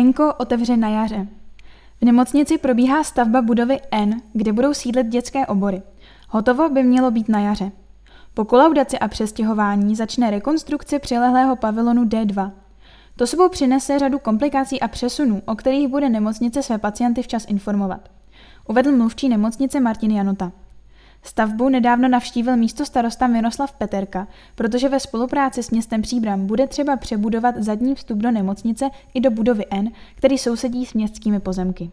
Enko otevře na jaře. V nemocnici probíhá stavba budovy N, kde budou sídlit dětské obory. Hotovo by mělo být na jaře. Po kolaudaci a přestěhování začne rekonstrukce přilehlého pavilonu D2. To sebou přinese řadu komplikací a přesunů, o kterých bude nemocnice své pacienty včas informovat. Uvedl mluvčí nemocnice Martin Janota. Stavbu nedávno navštívil místo starosta Miroslav Peterka, protože ve spolupráci s městem Příbram bude třeba přebudovat zadní vstup do nemocnice i do budovy N, který sousedí s městskými pozemky.